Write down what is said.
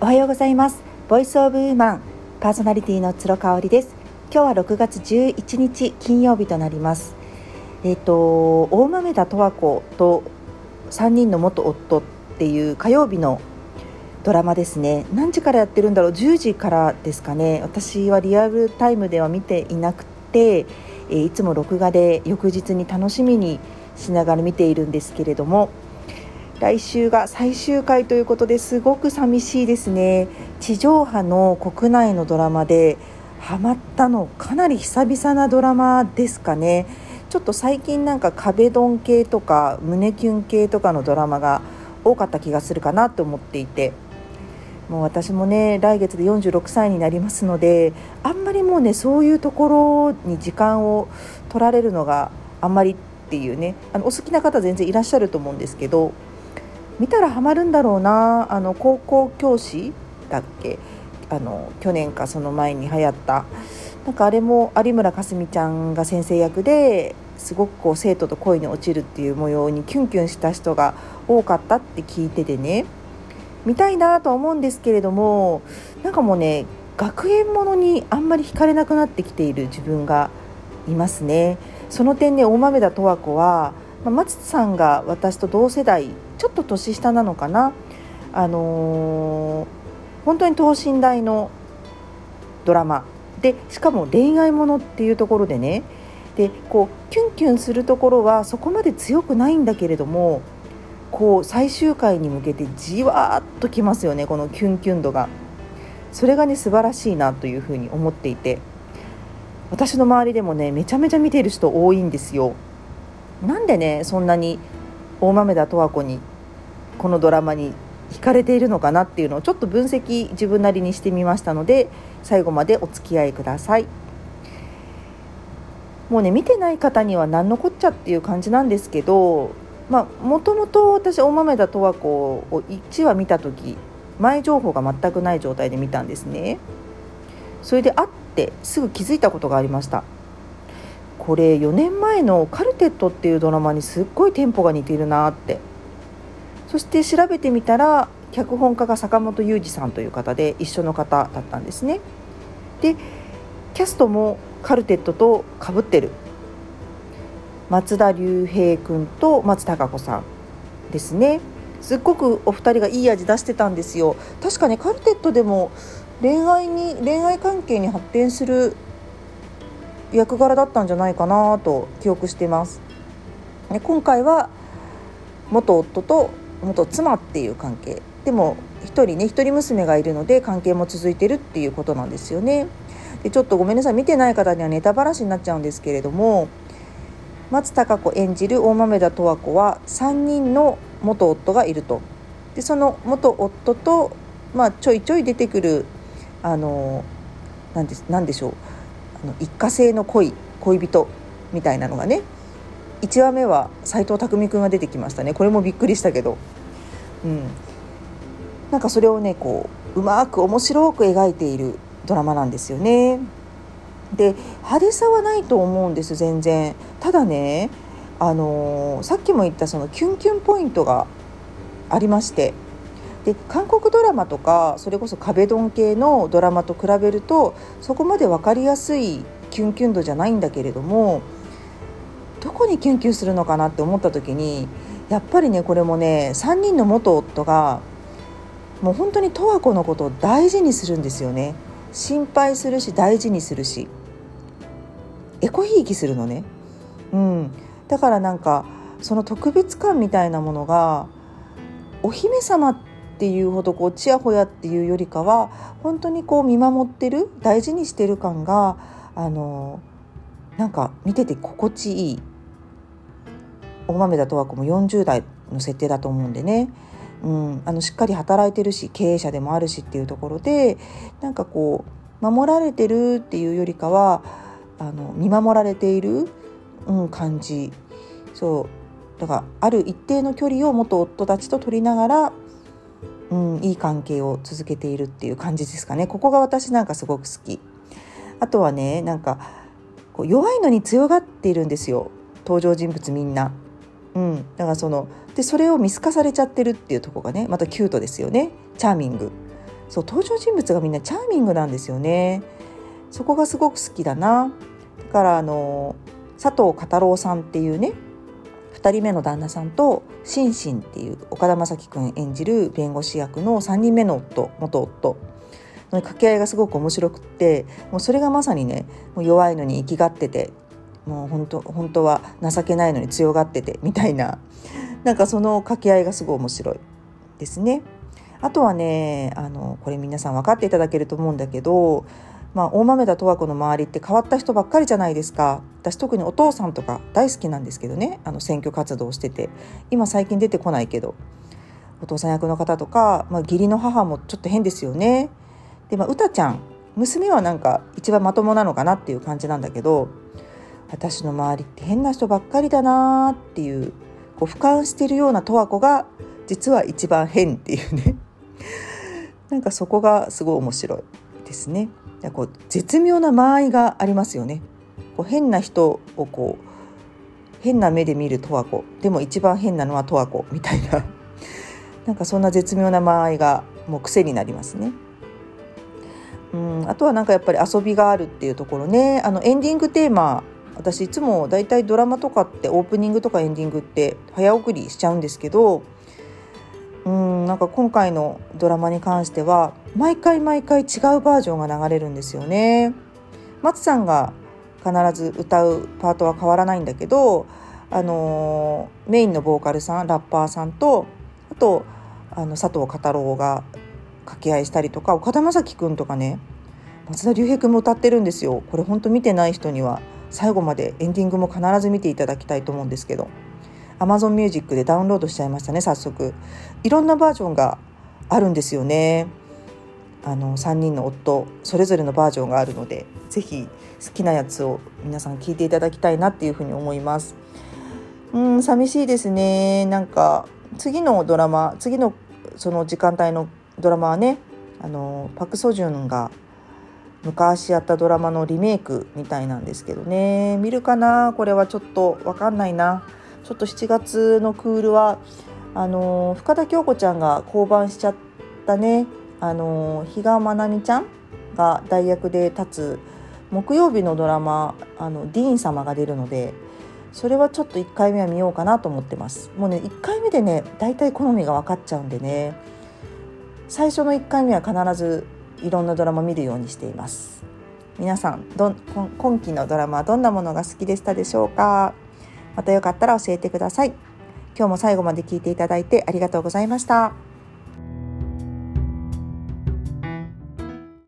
おはようございます。ボイスオブウーマンパーソナリティの鶴香織です。今日は6月11日金曜日となります。えっ、と大豆田十和子と3人の元夫っていう火曜日のドラマですね。何時からやってるんだろう？10時からですかね。私はリアルタイムでは見ていなくて、えいつも録画で翌日に楽しみにしながら見ているんですけれども来週が最終回ということですごく寂しいですね。地上波の国内のドラマでハマったのかなり久々なドラマですかね。ちょっと最近なんか壁ドン系とか胸キュン系とかのドラマが多かった気がするかなと思っていて。もう私もね来月で46歳になりますのであんまりもうねそういうところに時間を取られるのがあんまりっていうねあのお好きな方全然いらっしゃると思うんですけど見たらハマるんだろうな。あの高校教師だっけ？あの去年かその前に流行った。なんかあれも有村架純ちゃんが先生役ですごくこう生徒と恋に落ちるっていう模様にキュンキュンした人が多かったって聞いててね。見たいなとは思うんですけれどもなんかもうね学園ものにあんまり惹かれなくなってきている自分がいますね。その点ね大豆田十和子は、まあ、松さんが私と同世代ちょっと年下なのかな。あのー、本当に等身大のドラマ。でしかも恋愛ものっていうところでね。でこうキュンキュンするところはそこまで強くないんだけれどもこう最終回に向けてじわーっときますよねこのキュンキュン度が。それがね素晴らしいなというふうに思っていて。私の周りでもねめちゃめちゃ見てる人多いんですよ。なんでねそんなに大豆田十和子にこのドラマに惹かれているのかなっていうのをちょっと分析自分なりにしてみましたので最後までお付き合いください。もうね見てない方には何のこっちゃっていう感じなんですけどもともと私大豆田十和子を1話見た時前情報が全くない状態で見たんですね。それで会ってすぐ気づいたことがありました。これ4年前の「カルテット」っていうドラマにすっごいテンポが似てるなって。そして調べてみたら脚本家が坂本雄二さんという方で一緒の方だったんですね。でキャストもカルテットとかぶってる。松田龍平君と松たか子さんですね。すっごくお二人がいい味出してたんですよ。確かねカルテットでも恋愛に恋愛関係に発展する役柄だったんじゃないかなと記憶しています。で今回は元夫と元妻っていう関係。でも一人ね一人娘がいるので関係も続いてるっていうことなんですよね。でちょっとごめんなさい。見てない方にはネタばらしになっちゃうんですけれども松たか子演じる大豆田十和子は3人の元夫がいると。でその元夫と、まあ、ちょいちょい出てくるあのなんでなんでしょう。一過性の恋恋人みたいなのがね1話目は斎藤工君が出てきましたね。これもびっくりしたけど、うん、なんかそれをねこううまく面白く描いているドラマなんですよね。で派手さはないと思うんです全然。ただねあのー、さっきも言ったそのキュンキュンポイントがありまして。で韓国ドラマとかそれこそ壁ドン系のドラマと比べるとそこまで分かりやすいキュンキュン度じゃないんだけれどもどこにキュンキュンするのかなって思った時にやっぱりねこれもね3人の元夫がもう本当に十和子のことを大事にするんですよね。心配するし大事にするし。エコひいきするのね、うん、だからなんかその特別感みたいなものがお姫様ってっていうほどこうちやほやっていうよりかは本当にこう見守ってる大事にしてる感があのなんか見てて心地いい。大豆田十和子も40代の設定だと思うんでね、うん、あのしっかり働いてるし経営者でもあるしっていうところでなんかこう守られてるっていうよりかはあの見守られている、うん、感じ。そう。だからある一定の距離を元夫たちと取りながら、うん、いい関係を続けているっていう感じですかね。ここが私なんかすごく好き。あとはねなんかこう弱いのに強がっているんですよ。登場人物みんな。うん、だからそのでそれを見透かされちゃってるっていうとこがねまたキュートですよね。チャーミング。そう登場人物がみんなチャーミングなんですよね。そこがすごく好きだな。だからあの佐藤小太郎さんっていうね2人目の旦那さんとシンシンっていう岡田将生君演じる弁護士役の3人目の夫元夫の掛け合いがすごく面白くってもうそれがまさにねもう弱いのに生きがっててもう本当本当は情けないのに強がっててみたいななんかその掛け合いがすごい面白いですね。あとはねあのこれ皆さん分かっていただけると思うんだけどまあ、大豆田十和子の周りって変わった人ばっかりじゃないですか。私特にお父さんとか大好きなんですけどね。あの選挙活動をしてて。今最近出てこないけど。お父さん役の方とか、まあ、義理の母もちょっと変ですよね。でまあ歌ちゃん娘はなんか一番まともなのかなっていう感じなんだけど私の周りって変な人ばっかりだなっていうこう俯瞰してるような十和子が実は一番変っていうね。なんかそこがすごい面白い。ですね。こう絶妙な間合いがありますよね。こう変な人をこう変な目で見る十和子でも一番変なのは十和子みたいな なんかそんな絶妙な間合いがもう癖になりますね。うんあとはなんかやっぱり遊びがあるっていうところねあのエンディングテーマ私いつもだいたいドラマとかってオープニングとかエンディングって早送りしちゃうんですけどなんか今回のドラマに関しては毎回毎回違うバージョンが流れるんですよね。松さんが必ず歌うパートは変わらないんだけど、あの、メインのボーカルさんラッパーさんとあとあの佐藤太郎が掛け合いしたりとか岡田将生くんとかね松田龍平くんも歌ってるんですよ。これ本当見てない人には最後までエンディングも必ず見ていただきたいと思うんですけど Amazon Music でダウンロードしちゃいましたね早速。いろんなバージョンがあるんですよね。あの3人の夫それぞれのバージョンがあるので是非好きなやつを皆さん聞いていただきたいなっていうふうに思います。うん寂しいですね。なんか次のドラマ次のその時間帯のドラマはねあのパク・ソジュンが昔やったドラマのリメイクみたいなんですけどね。見るかな？これはちょっと分かんないな。ちょっと7月のクールはあの深田恭子ちゃんが降板しちゃったね。あの比嘉愛未ちゃんが代役で立つ木曜日のドラマあのディーン様が出るのでそれはちょっと1回目は見ようかなと思ってます。もうね1回目でね大体好みが分かっちゃうんでね最初の1回目は必ずいろんなドラマ見るようにしています。皆さんど今期のドラマはどんなものが好きでしたでしょうか？またよかったら教えてください今日も最後まで聞いていただいてありがとうございました。